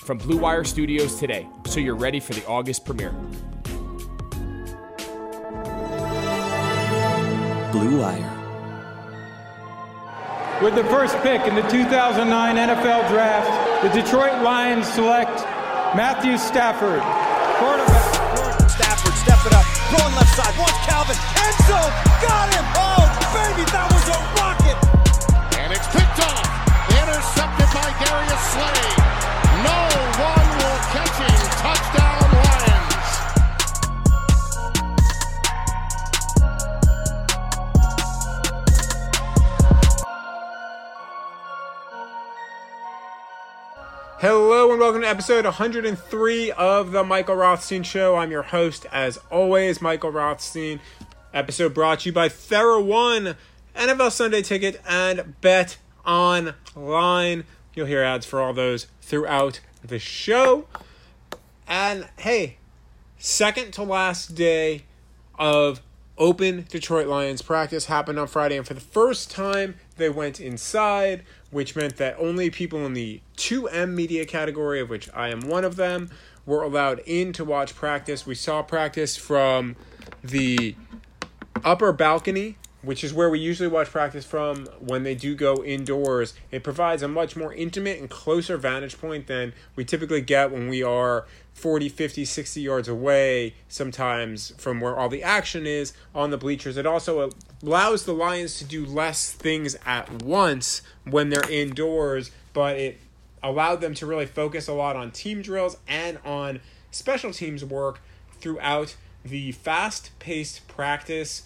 from Blue Wire Studios today so you're ready for the August premiere. Blue Wire. With the first pick in the 2009 NFL Draft, the Detroit Lions select Matthew Stafford, quarterback. Stafford, step it up, going left side, watch Calvin, end zone, got him! Oh, baby, that was a rocket! And it's picked off, welcome to episode 103 of the Michael Rothstein Show. I'm your host, as always, Michael Rothstein. Episode brought to you by Thera One, NFL Sunday Ticket, and Bet Online. You'll hear ads for all those throughout the show. And hey, second to last day of open Detroit Lions practice happened on Friday, and for the first time, they went inside, which meant that only people in the 2M media category, of which I am one of them, were allowed in to watch practice. We saw practice from the upper balcony, which is where we usually watch practice from when they do go indoors. It provides a much more intimate and closer vantage point than we typically get when we are 40, 50, 60 yards away, sometimes from where all the action is on the bleachers. It also allows the Lions to do less things at once when they're indoors, but it allowed them to really focus a lot on team drills and on special teams work throughout the fast paced practice.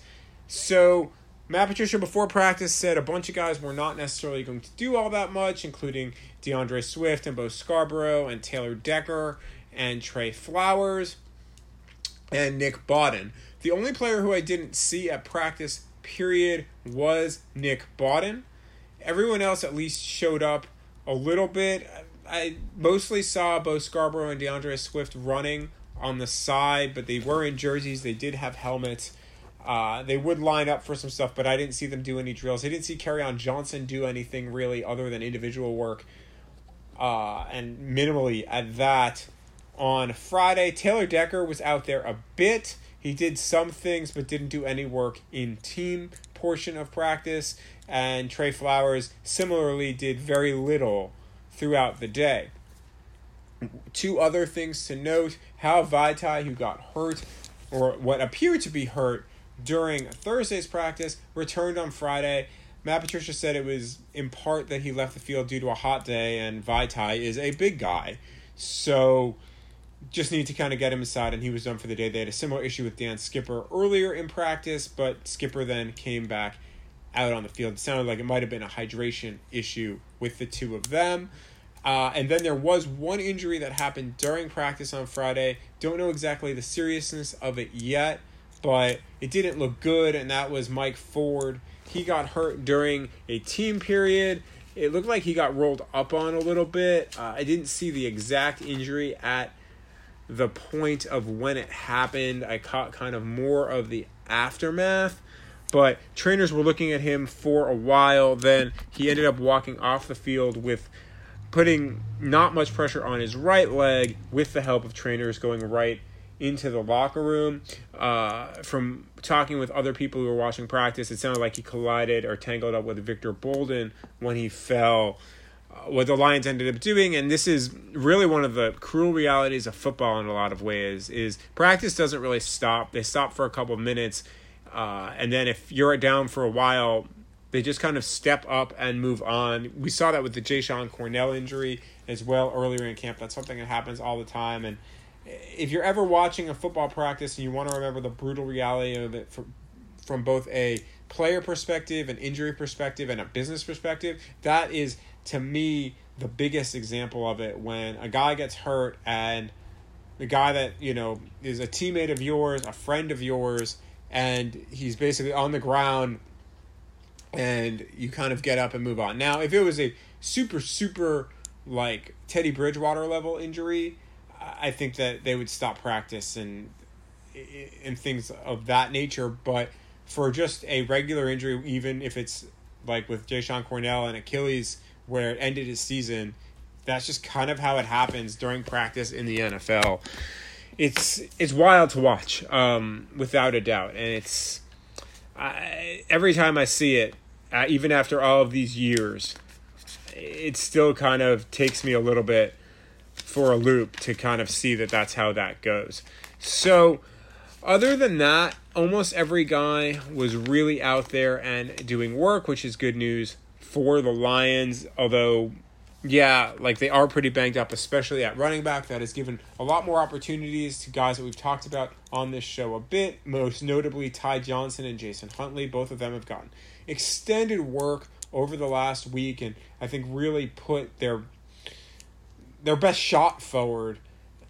So, Matt Patricia before practice said a bunch of guys were not necessarily going to do all that much, including DeAndre Swift and Bo Scarborough and Taylor Decker and Trey Flowers and Nick Bawden. The only player who I didn't see at practice, period, was Nick Bawden. Everyone else at least showed up a little bit. I mostly saw Bo Scarborough and DeAndre Swift running on the side, but they were in jerseys. They did have helmets. Uh, they would line up for some stuff, but I didn't see them do any drills. I didn't see on Johnson do anything really other than individual work, uh, and minimally at that. On Friday, Taylor Decker was out there a bit. He did some things, but didn't do any work in team portion of practice. And Trey Flowers similarly did very little throughout the day. Two other things to note: Hal Vaitai, who got hurt, or what appeared to be hurt during Thursday's practice, returned on Friday. Matt Patricia said it was in part that he left the field due to a hot day, and Vaitai is a big guy. So just need to kind of get him aside, and he was done for the day. They had a similar issue with Dan Skipper earlier in practice, but Skipper then came back out on the field. It sounded like it might have been a hydration issue with the two of them. Uh, and then there was one injury that happened during practice on Friday. Don't know exactly the seriousness of it yet, but it didn't look good, and that was Mike Ford. He got hurt during a team period. It looked like he got rolled up on a little bit. Uh, I didn't see the exact injury at the point of when it happened. I caught kind of more of the aftermath. But trainers were looking at him for a while. Then he ended up walking off the field with putting not much pressure on his right leg with the help of trainers going right into the locker room. Uh, from talking with other people who were watching practice, it sounded like he collided or tangled up with Victor Bolden when he fell. Uh, what the Lions ended up doing, and this is really one of the cruel realities of football in a lot of ways, is practice doesn't really stop. They stop for a couple of minutes, uh, and then if you're down for a while, they just kind of step up and move on. We saw that with the Jashon Cornell injury as well earlier in camp. That's something that happens all the time, and if you're ever watching a football practice and you want to remember the brutal reality of it from, from both a player perspective, an injury perspective, and a business perspective, that is to me the biggest example of it when a guy gets hurt and the guy that you know is a teammate of yours, a friend of yours, and he's basically on the ground, and you kind of get up and move on. Now, if it was a super super like Teddy Bridgewater level injury, I think that they would stop practice and and things of that nature. But for just a regular injury, even if it's like with Jashon Cornell and Achilles, where it ended his season, that's just kind of how it happens during practice in the NFL. It's it's wild to watch, um, without a doubt, and it's I, every time I see it, uh, even after all of these years, it still kind of takes me a little bit for a loop to kind of see that that's how that goes. So, other than that, almost every guy was really out there and doing work, which is good news for the Lions. Although, yeah, like they are pretty banged up, especially at running back. That has given a lot more opportunities to guys that we've talked about on this show a bit, most notably Ty Johnson and Jason Huntley. Both of them have gotten extended work over the last week and I think really put their their best shot forward.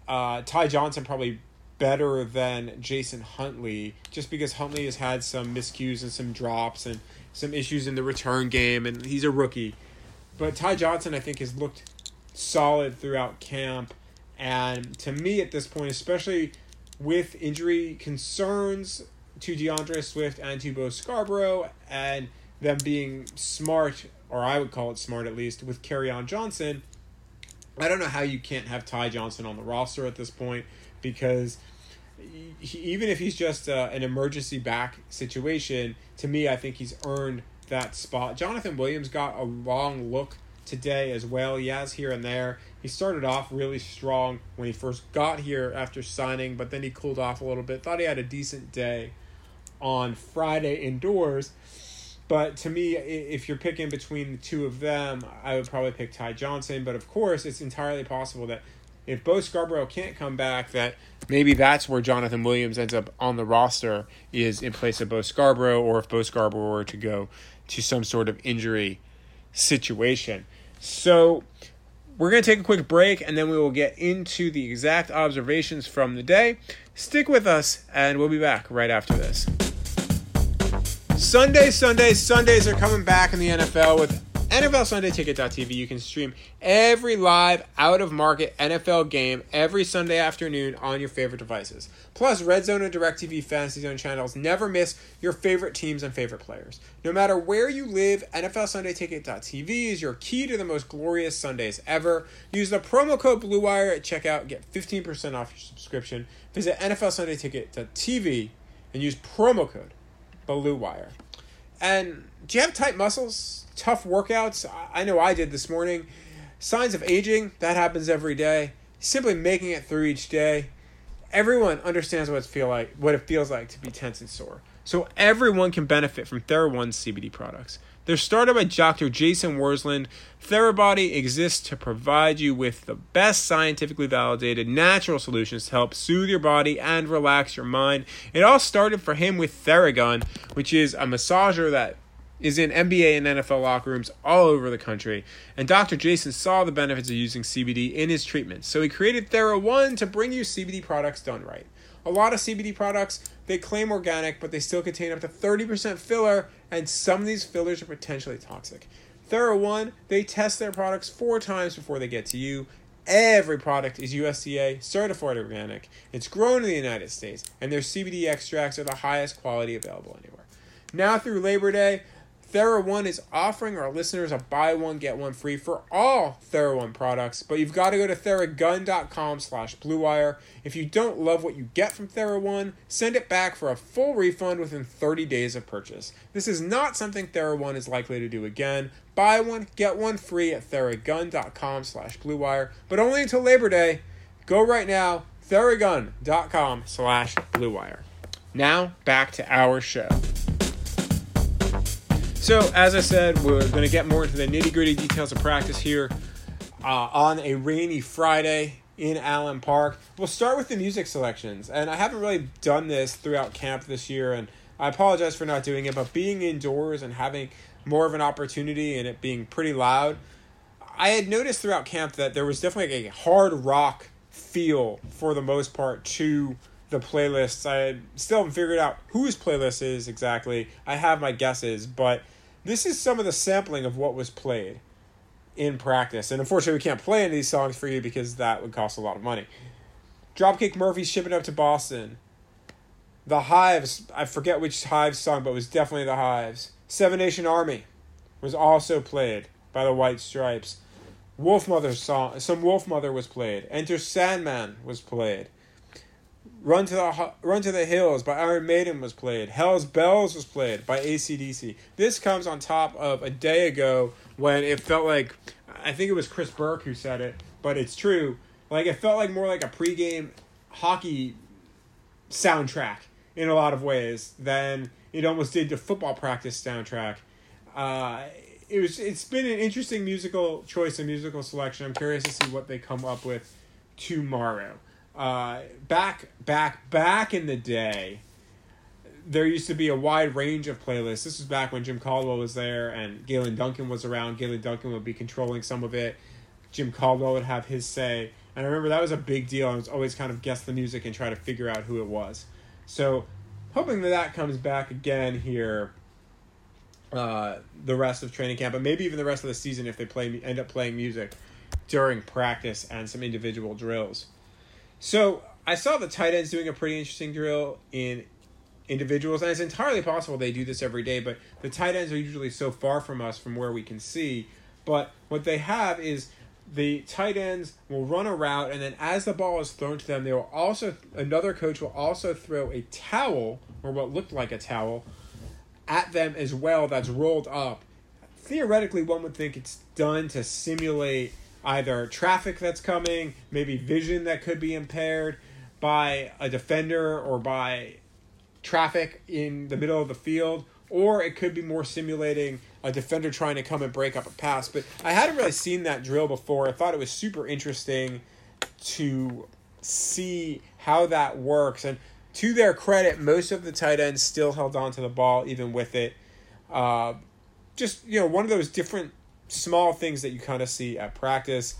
Uh, Ty Johnson probably better than Jason Huntley, just because Huntley has had some miscues and some drops and some issues in the return game, and he's a rookie. But Ty Johnson, I think, has looked solid throughout camp. And to me, at this point, especially with injury concerns to DeAndre Swift and to Bo Scarborough, and them being smart, or I would call it smart at least, with Kerryon Johnson, I don't know how you can't have Ty Johnson on the roster at this point because he, even if he's just uh, an emergency back situation, to me, I think he's earned that spot. Jonathan Williams got a long look today as well. He has here and there. He started off really strong when he first got here after signing, but then he cooled off a little bit. Thought he had a decent day on Friday indoors. But to me, if you're picking between the two of them, I would probably pick Ty Johnson. But of course, it's entirely possible that if Bo Scarborough can't come back, that maybe that's where Jonathan Williams ends up on the roster is in place of Bo Scarborough, or if Bo Scarborough were to go to some sort of injury situation. So we're going to take a quick break and then we will get into the exact observations from the day. Stick with us, and we'll be back right after this. Sunday, Sunday, Sundays are coming back in the NFL with NFL Sunday Ticket.tv. You can stream every live, out of market NFL game every Sunday afternoon on your favorite devices. Plus, Red Zone and DirecTV Fantasy Zone channels never miss your favorite teams and favorite players. No matter where you live, NFL Sunday Ticket.tv is your key to the most glorious Sundays ever. Use the promo code BLUEWIRE at checkout, get 15% off your subscription. Visit NFL Sunday Ticket.tv and use promo code BLUEWIRE. And do you have tight muscles? Tough workouts? I know I did this morning. Signs of aging, that happens every day. Simply making it through each day. Everyone understands what it feel like what it feels like to be tense and sore. So everyone can benefit from TheraOne's CBD products. They're started by Dr. Jason Wersland. Therabody exists to provide you with the best scientifically validated natural solutions to help soothe your body and relax your mind. It all started for him with Theragun, which is a massager that is in NBA and NFL locker rooms all over the country. And Dr. Jason saw the benefits of using CBD in his treatment. So he created TheraOne to bring you CBD products done right. A lot of CBD products, they claim organic, but they still contain up to 30% filler, and some of these fillers are potentially toxic. TheraOne, they test their products four times before they get to you. Every product is USDA certified organic. It's grown in the United States, and their CBD extracts are the highest quality available anywhere. Now through Labor Day, TheraOne is offering our listeners a buy one get one free for all TheraOne products, but you've got to go to theragun.com slash bluewire. If you don't love what you get from TheraOne, send it back for a full refund within 30 days of purchase. This is not something TheraOne is likely to do again. Buy one, get one free at theragun.com slash bluewire, but only until Labor Day. Go right now, theragun.com slash bluewire. Now, back to our show. So, as I said, we're going to get more into the nitty gritty details of practice here uh, on a rainy Friday in Allen Park. We'll start with the music selections. And I haven't really done this throughout camp this year, and I apologize for not doing it, but being indoors and having more of an opportunity and it being pretty loud, I had noticed throughout camp that there was definitely a hard rock feel for the most part to the playlists. I still haven't figured out whose playlist is exactly. I have my guesses, but this is some of the sampling of what was played in practice. And unfortunately, we can't play any of these songs for you because that would cost a lot of money. Dropkick Murphys shipping up to Boston. The Hives, I forget which Hives song, but it was definitely the Hives. Seven Nation Army was also played by the White Stripes. Wolfmother song, some Wolfmother was played. Enter Sandman was played. Run to the Run to the Hills by Iron Maiden was played. Hell's Bells was played by ACDC. This comes on top of a day ago when it felt like I think it was Chris Burke who said it, but it's true. Like it felt like more like a pregame hockey soundtrack in a lot of ways than it almost did the football practice soundtrack. Uh, it was it's been an interesting musical choice and musical selection. I'm curious to see what they come up with tomorrow. Uh, back back back in the day, there used to be a wide range of playlists. This was back when Jim Caldwell was there and Galen Duncan was around. Galen Duncan would be controlling some of it. Jim Caldwell would have his say. And I remember that was a big deal. I was always kind of guess the music and try to figure out who it was. So, hoping that that comes back again here uh, the rest of training camp, and maybe even the rest of the season if they play end up playing music during practice and some individual drills. So I saw the tight ends doing a pretty interesting drill in individuals, and it's entirely possible they do this every day. But the tight ends are usually so far from us from where we can see. But what they have is the tight ends will run a route, and then as the ball is thrown to them, they will also another coach will also throw a towel or what looked like a towel at them as well that's rolled up. Theoretically, one would think it's done to simulate either traffic that's coming, maybe vision that could be impaired by a defender or by traffic in the middle of the field, or it could be more simulating a defender trying to come and break up a pass. But I hadn't really seen that drill before. I thought it was super interesting to see how that works. And to their credit, most of the tight ends still held on to the ball even with it. Uh, just, you know, one of those different small things that you kind of see at practice.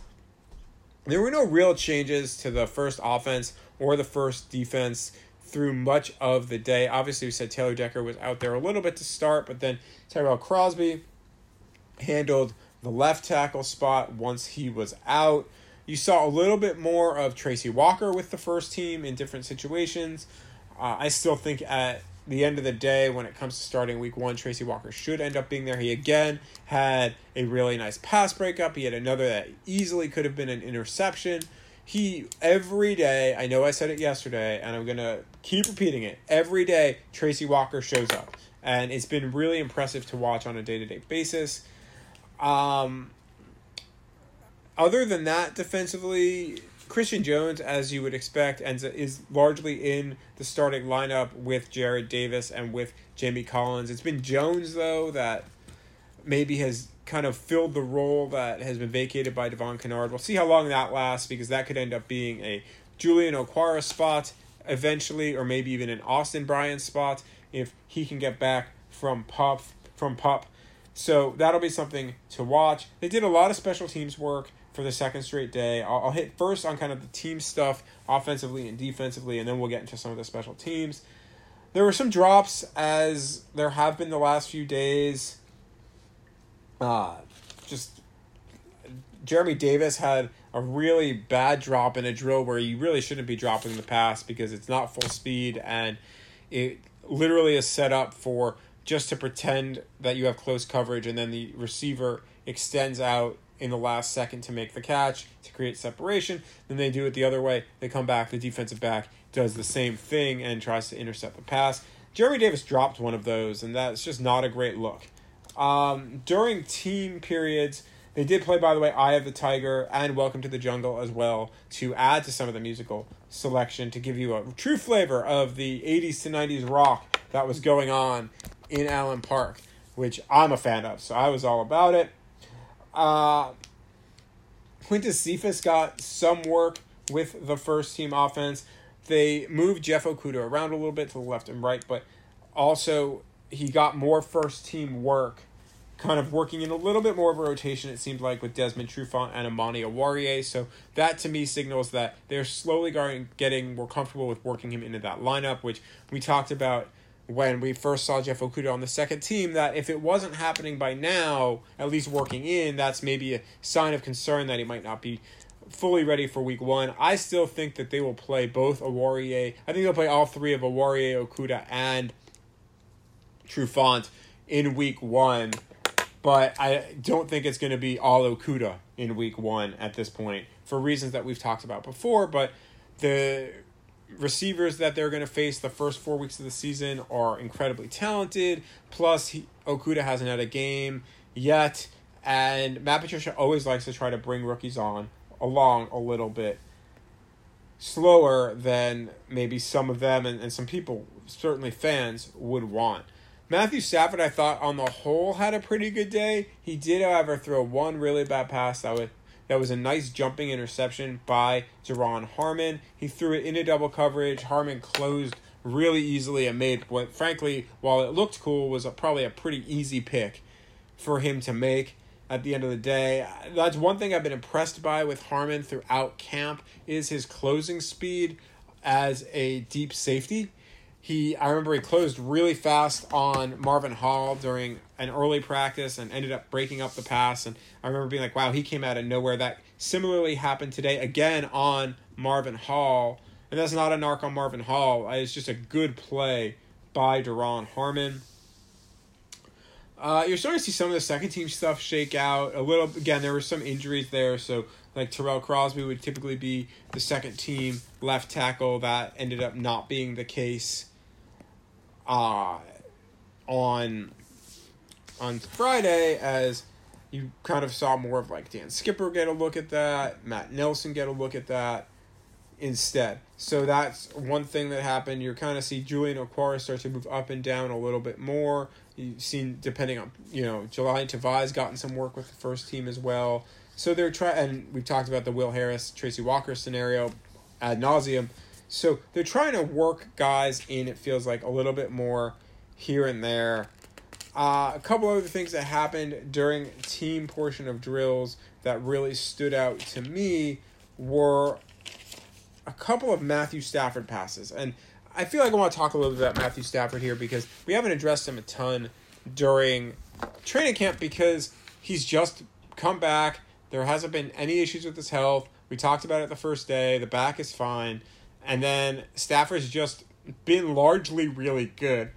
There were no real changes to the first offense or the first defense through much of the day. Obviously, we said Taylor Decker was out there a little bit to start, but then Tyrell Crosby handled the left tackle spot once he was out. You saw a little bit more of Tracy Walker with the first team in different situations. Uh, I still think at the end of the day, when it comes to starting week one, Tracy Walker should end up being there. He again had a really nice pass breakup. He had another that easily could have been an interception. He every day, I know I said it yesterday, and I'm gonna keep repeating it. Every day, Tracy Walker shows up, and it's been really impressive to watch on a day to day basis. Um, other than that, defensively, Christian Jones, as you would expect, ends is largely in the starting lineup with Jarrad Davis and with Jamie Collins. It's been Jones though that maybe has kind of filled the role that has been vacated by Devon Kennard. We'll see how long that lasts because that could end up being a Julian Okwara spot eventually, or maybe even an Austin Bryant spot if he can get back from pop from pup. So that'll be something to watch. They did a lot of special teams work for the second straight day. I'll, I'll hit first on kind of the team stuff, offensively and defensively, and then we'll get into some of the special teams. There were some drops, as there have been the last few days. Uh, just Jeremy Davis had a really bad drop in a drill where you really shouldn't be dropping the pass because it's not full speed and it literally is set up for just to pretend that you have close coverage and then the receiver extends out in the last second to make the catch to create separation. Then they do it the other way. They come back. The defensive back does the same thing and tries to intercept the pass. Jeremy Davis dropped one of those, and that's just not a great look. Um, during team periods, they did play, by the way, Eye of the Tiger and Welcome to the Jungle as well to add to some of the musical selection to give you a true flavor of the 80s to 90s rock that was going on in Allen Park, which I'm a fan of. So I was all about it. Uh, Quintez Cephus got some work with the first team offense. They moved Jeff Okudah around a little bit to the left and right, but also he got more first team work kind of working in a little bit more of a rotation, it seemed like, with Desmond Trufant and Amani Oruwariye. So that to me signals that they're slowly getting more comfortable with working him into that lineup, which we talked about when we first saw Jeff Okudah on the second team, that if it wasn't happening by now, at least working in, that's maybe a sign of concern that he might not be fully ready for week one. I still think that they will play both Oruwariye. I think they'll play all three of Oruwariye, Okudah, and Trufant in week one. But I don't think it's going to be all Okudah in week one at this point for reasons that we've talked about before. But the receivers that they're going to face the first four weeks of the season are incredibly talented. Plus, he, Okudah hasn't had a game yet. And Matt Patricia always likes to try to bring rookies on along a little bit slower than maybe some of them and, and some people, certainly fans, would want. Matthew Stafford, I thought on the whole had a pretty good day. He did, however, throw one really bad pass that was that was a nice jumping interception by Duron Harmon. He threw it into double coverage. Harmon closed really easily and made what, frankly, while it looked cool, was a, probably a pretty easy pick for him to make at the end of the day. That's one thing I've been impressed by with Harmon throughout camp is his closing speed as a deep safety. He I remember he closed really fast on Marvin Hall during an early practice and ended up breaking up the pass and I remember being like, wow, he came out of nowhere. That similarly happened today again on Marvin Hall. And that's not a narc on Marvin Hall. It's just a good play by Duron Harmon. Uh, you're starting to see some of the second team stuff shake out a little. Again, there were some injuries there, so like Tyrell Crosby would typically be the second team left tackle. That ended up not being the case. Uh, on on Friday, as you kind of saw more of like Dan Skipper get a look at that, Matt Nelson get a look at that instead. So that's one thing that happened. You're kind of see Julian Okwara start to move up and down a little bit more. You've seen depending on you know Jahlani Tavai's gotten some work with the first team as well. So they're trying, and we've talked about the Will Harris Tracy Walker scenario ad nauseum. So they're trying to work guys in. It feels like a little bit more here and there. Uh, a couple other things that happened during team portion of drills that really stood out to me were a couple of Matthew Stafford passes. And I feel like I want to talk a little bit about Matthew Stafford here because we haven't addressed him a ton during training camp because he's just come back. There hasn't been any issues with his health. We talked about it the first day. The back is fine. And then Stafford's just been largely really good.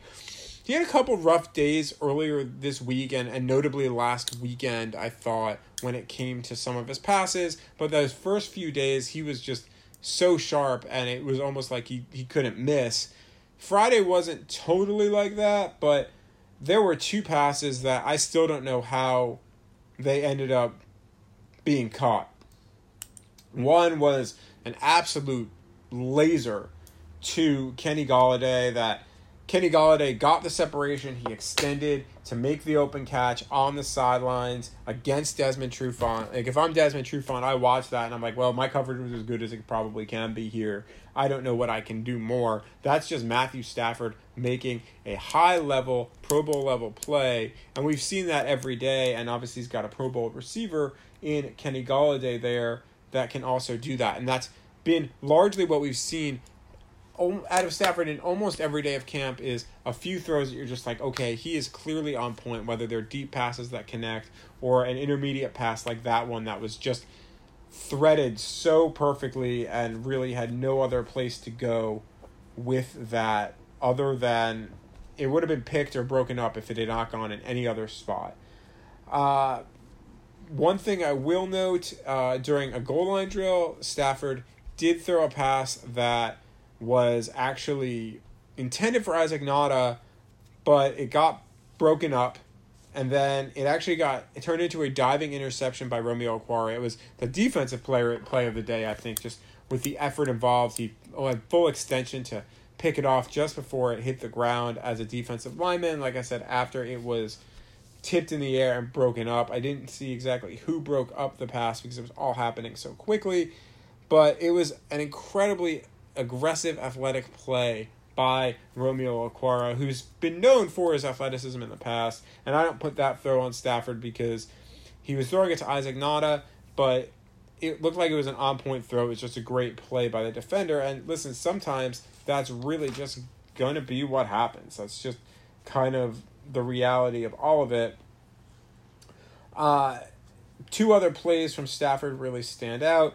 He had a couple rough days earlier this week and, and notably last weekend, I thought, when it came to some of his passes. But those first few days, he was just so sharp and it was almost like he, he couldn't miss. Friday wasn't totally like that, but there were two passes that I still don't know how they ended up being caught. One was an absolute laser to Kenny Golladay that Kenny Golladay got the separation. He extended to make the open catch on the sidelines against Desmond Trufant. Like if I'm Desmond Trufant, I watch that and I'm like, well, my coverage was as good as it probably can be here. I don't know what I can do more. That's just Matthew Stafford making a high level, Pro Bowl level play, and we've seen that every day. And obviously, he's got a Pro Bowl receiver in Kenny Golladay there that can also do that, and that's been largely what we've seen out of Stafford in almost every day of camp is a few throws that you're just like, okay, he is clearly on point, whether they're deep passes that connect or an intermediate pass like that one that was just threaded so perfectly and really had no other place to go with that other than it would have been picked or broken up if it had not gone in any other spot. Uh, one thing I will note uh, during a goal line drill, Stafford did throw a pass that was actually intended for Isaac Nauta, but it got broken up. And then it actually got it turned into a diving interception by Romeo Okwara. It was the defensive player play of the day, I think, just with the effort involved. He had full extension to pick it off just before it hit the ground as a defensive lineman. Like I said, after it was tipped in the air and broken up. I didn't see exactly who broke up the pass because it was all happening so quickly, but it was an incredibly aggressive athletic play by Romeo Okwara, who's been known for his athleticism in the past. And I don't put that throw on Stafford because he was throwing it to Isaac Nauta, but it looked like it was an on point throw. It was just a great play by the defender. And listen, sometimes that's really just going to be what happens. That's just kind of the reality of all of it. Uh, two other plays from Stafford really stand out.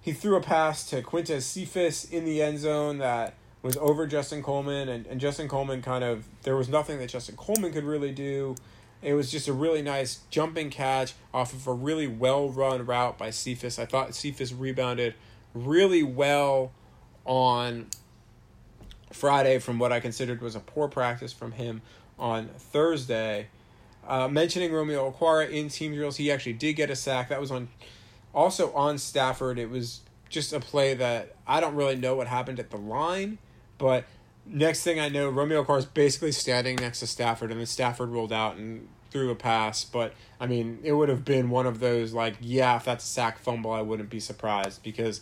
He threw a pass to Quintez Cephus in the end zone that was over Justin Coleman, and, and Justin Coleman kind of, there was nothing that Justin Coleman could really do. It was just a really nice jumping catch off of a really well run route by Cephus. I thought Cephus rebounded really well on Friday from what I considered was a poor practice from him on Thursday. Uh, mentioning Romeo Okwara in team drills, he actually did get a sack. That was on also on Stafford. It was just a play that I don't really know what happened at the line, but next thing I know, Romeo Okwara is basically standing next to Stafford, and then Stafford rolled out and threw a pass. But I mean, it would have been one of those like, yeah, if that's a sack fumble, I wouldn't be surprised because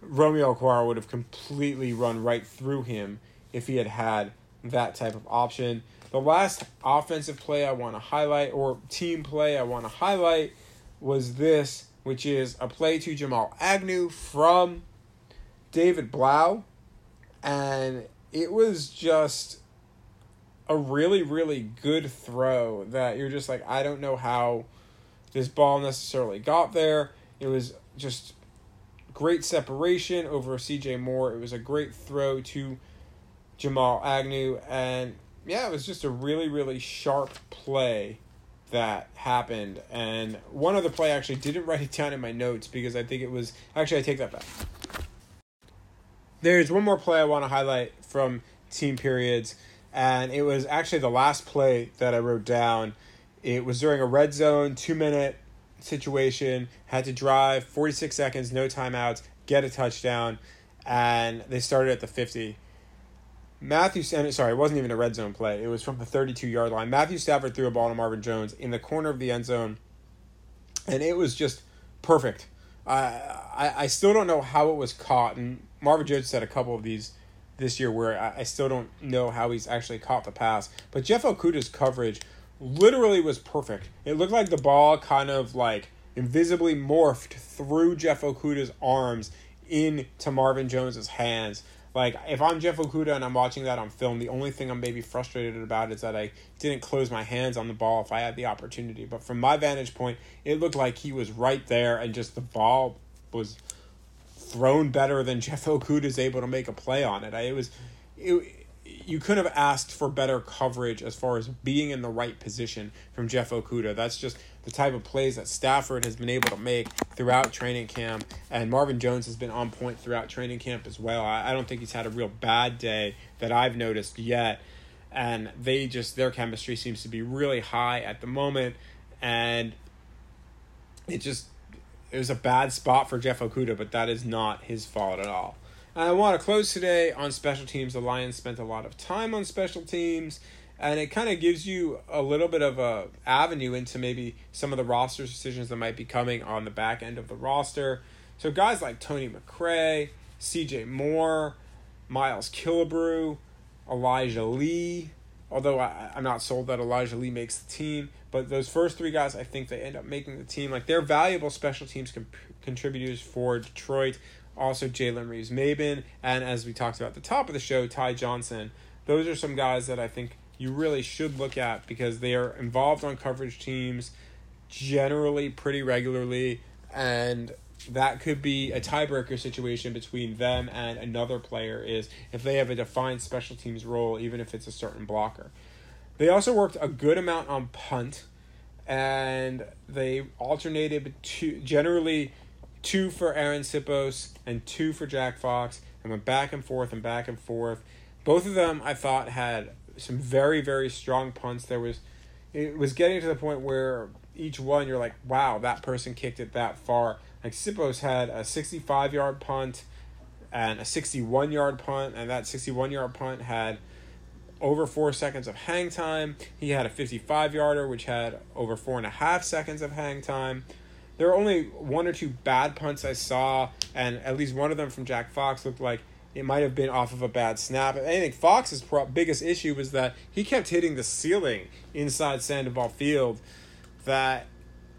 Romeo Okwara would have completely run right through him if he had had that type of option. The last offensive play I want to highlight, or team play I want to highlight, was this, which is a play to Jamal Agnew from David Blough. And it was just a really, really good throw that you're just like, I don't know how this ball necessarily got there. It was just great separation over CJ Moore. It was a great throw to Jamal Agnew. And yeah, it was just a really, really sharp play that happened. And one other play I actually didn't write it down in my notes because I think it was actually I take that back. There's one more play I want to highlight from team periods, and it was actually the last play that I wrote down. It was during a red zone, two minute situation, had to drive 46 seconds, no timeouts, get a touchdown, and they started at the 50. Matthew, sorry, it wasn't even a red zone play. It was from the 32 yard line. Matthew Stafford threw a ball to Marvin Jones in the corner of the end zone, and it was just perfect. I, I, I still don't know how it was caught, and Marvin Jones had a couple of these this year where I, I still don't know how he's actually caught the pass. But Jeff Okudah's coverage literally was perfect. It looked like the ball kind of like invisibly morphed through Jeff Okudah's arms into Marvin Jones's hands. Like if I'm Jeff Okudah and I'm watching that on film, the only thing I'm maybe frustrated about is that I didn't close my hands on the ball if I had the opportunity. But from my vantage point, it looked like he was right there and just the ball was thrown better than Jeff Okudah is able to make a play on it. I, it was it, you couldn't have asked for better coverage as far as being in the right position from Jeff Okudah. That's just the type of plays that Stafford has been able to make throughout training camp, and Marvin Jones has been on point throughout training camp as well. I, I don't think he's had a real bad day that I've noticed yet, and they just their chemistry seems to be really high at the moment, and it just it was a bad spot for Jeff Okudah, but that is not his fault at all. I want to close today on special teams. The Lions spent a lot of time on special teams, and it kind of gives you a little bit of a avenue into maybe some of the roster decisions that might be coming on the back end of the roster. So guys like Tony McRae, C.J. Moore, Miles Killebrew, Elijah Lee. Although I, I'm not sold that Elijah Lee makes the team, but those first three guys, I think they end up making the team. Like they're valuable special teams comp- contributors for Detroit also Jalen Reeves Maybin, and as we talked about at the top of the show, Ty Johnson. Those are some guys that I think you really should look at because they are involved on coverage teams generally pretty regularly, and that could be a tiebreaker situation between them and another player is if they have a defined special teams role, even if it's a certain blocker. They also worked a good amount on punt, and they alternated to generally two for Arryn Siposs and two for Jack Fox, and went back and forth and back and forth. Both of them, I thought, had some very very strong punts. There was, it was getting to the point where each one you're like, wow, that person kicked it that far. Like Siposs had a 65 yard punt and a 61 yard punt, and that 61 yard punt had over four seconds of hang time. He had a 55 yarder, which had over four and a half seconds of hang time. There were only one or two bad punts I saw, and at least one of them from Jack Fox looked like it might have been off of a bad snap. I think Fox's pro- biggest issue was that he kept hitting the ceiling inside Sandoval Field. That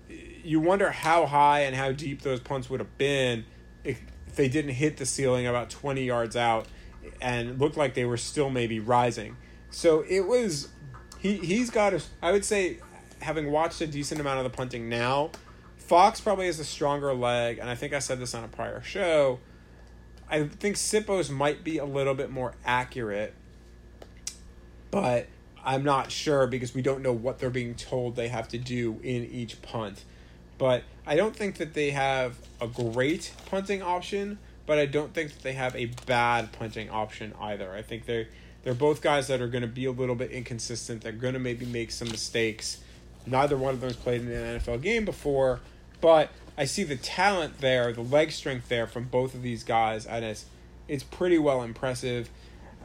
you wonder how high and how deep those punts would have been if they didn't hit the ceiling about 20 yards out and looked like they were still maybe rising. So it was he he's got a I would say having watched a decent amount of the punting now, Fox probably has a stronger leg and I think I said this on a prior show. I think Siposs might be a little bit more accurate, but I'm not sure because we don't know what they're being told they have to do in each punt. But I don't think that they have a great punting option, but I don't think that they have a bad punting option either. I think they're they're both guys that are going to be a little bit inconsistent. They're going to maybe make some mistakes. Neither one of them has played in an NFL game before, but I see the talent there, the leg strength there from both of these guys, and it's it's pretty well impressive.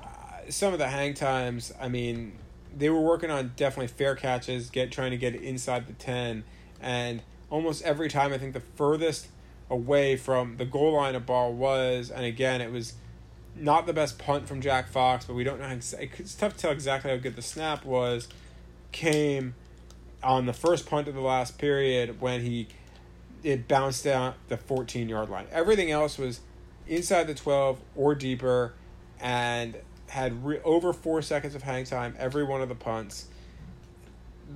Uh, some of the hang times, I mean, they were working on definitely fair catches, get trying to get inside the ten, and almost every time I think the furthest away from the goal line a ball was, and again it was not the best punt from Jack Fox, but we don't know. How, it's tough to tell exactly how good the snap was. Came on the first punt of the last period when he it bounced out the 14 yard line. Everything else was inside the 12 or deeper and had re- over four seconds of hang time every one of the punts.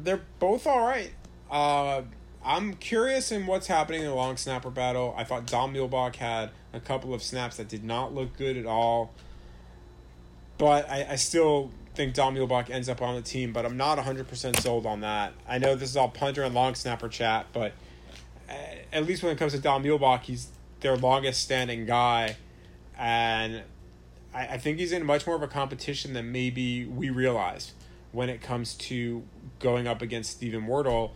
They're both all right. Uh, I'm curious in what's happening in the long snapper battle. I thought Don Muhlbach had a couple of snaps that did not look good at all. But I, I still think Don Muhlbach ends up on the team, but I'm not 100% sold on that. I know this is all punter and long snapper chat, but – at least when it comes to Don Muhlbach, he's their longest standing guy, and I, I think he's in much more of a competition than maybe we realize when it comes to going up against Stephen Wirtel.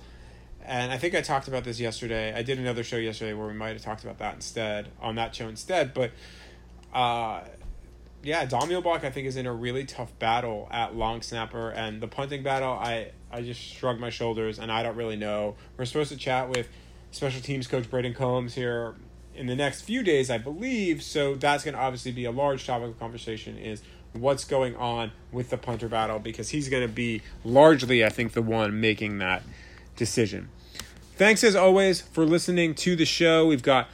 And I think I talked about this yesterday. I did another show yesterday where we might have talked about that instead on that show instead. But uh, yeah, Don Muhlbach I think is in a really tough battle at long snapper and the punting battle. I I just shrug my shoulders and I don't really know. We're supposed to chat with special teams coach Brayden Coombs here in the next few days, I believe. So that's going to obviously be a large topic of conversation is what's going on with the punter battle because he's going to be largely, I think, the one making that decision. Thanks as always for listening to the show. We've got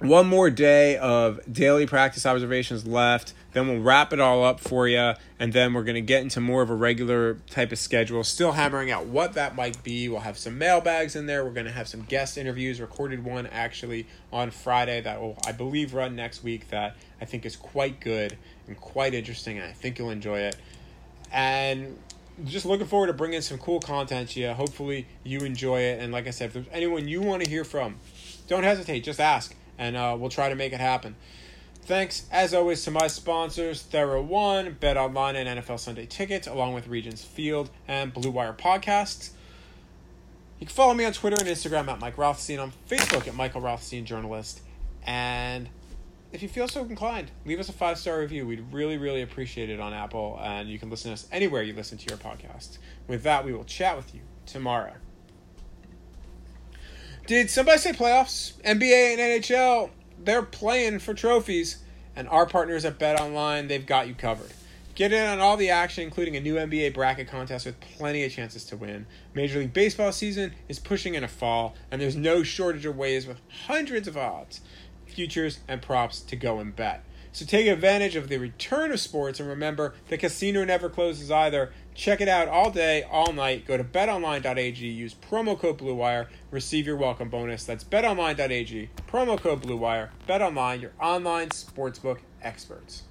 one more day of daily practice observations left. Then we'll wrap it all up for you, and then we're going to get into more of a regular type of schedule. Still hammering out what that might be. We'll have some mailbags in there. We're going to have some guest interviews. Recorded one actually on Friday that will, I believe, run next week. That I think is quite good and quite interesting, and I think you'll enjoy it. And just looking forward to bringing some cool content to you. Hopefully, you enjoy it. And like I said, if there's anyone you want to hear from, don't hesitate. Just ask, and uh, we'll try to make it happen. Thanks, as always, to my sponsors, Thera One, Bet Online, and NFL Sunday Ticket, along with Regents Field and Blue Wire Podcasts. You can follow me on Twitter and Instagram at Mike Rothstein, on Facebook at Michael Rothstein Journalist. And if you feel so inclined, leave us a five star review. We'd really, really appreciate it on Apple, and you can listen to us anywhere you listen to your podcast. With that, we will chat with you tomorrow. Did somebody say playoffs? NBA and NHL? They're playing for trophies, and our partners at Bet Online, they've got you covered. Get in on all the action, including a new NBA bracket contest with plenty of chances to win. Major League Baseball season is pushing in a fall, and there's no shortage of ways with hundreds of odds, futures, and props to go and bet. So take advantage of the return of sports, and remember, the casino never closes either. Check it out all day, all night. Go to betonline.ag, use promo code BlueWire, receive your welcome bonus. That's betonline.ag, promo code BlueWire. BetOnline, your online sportsbook experts.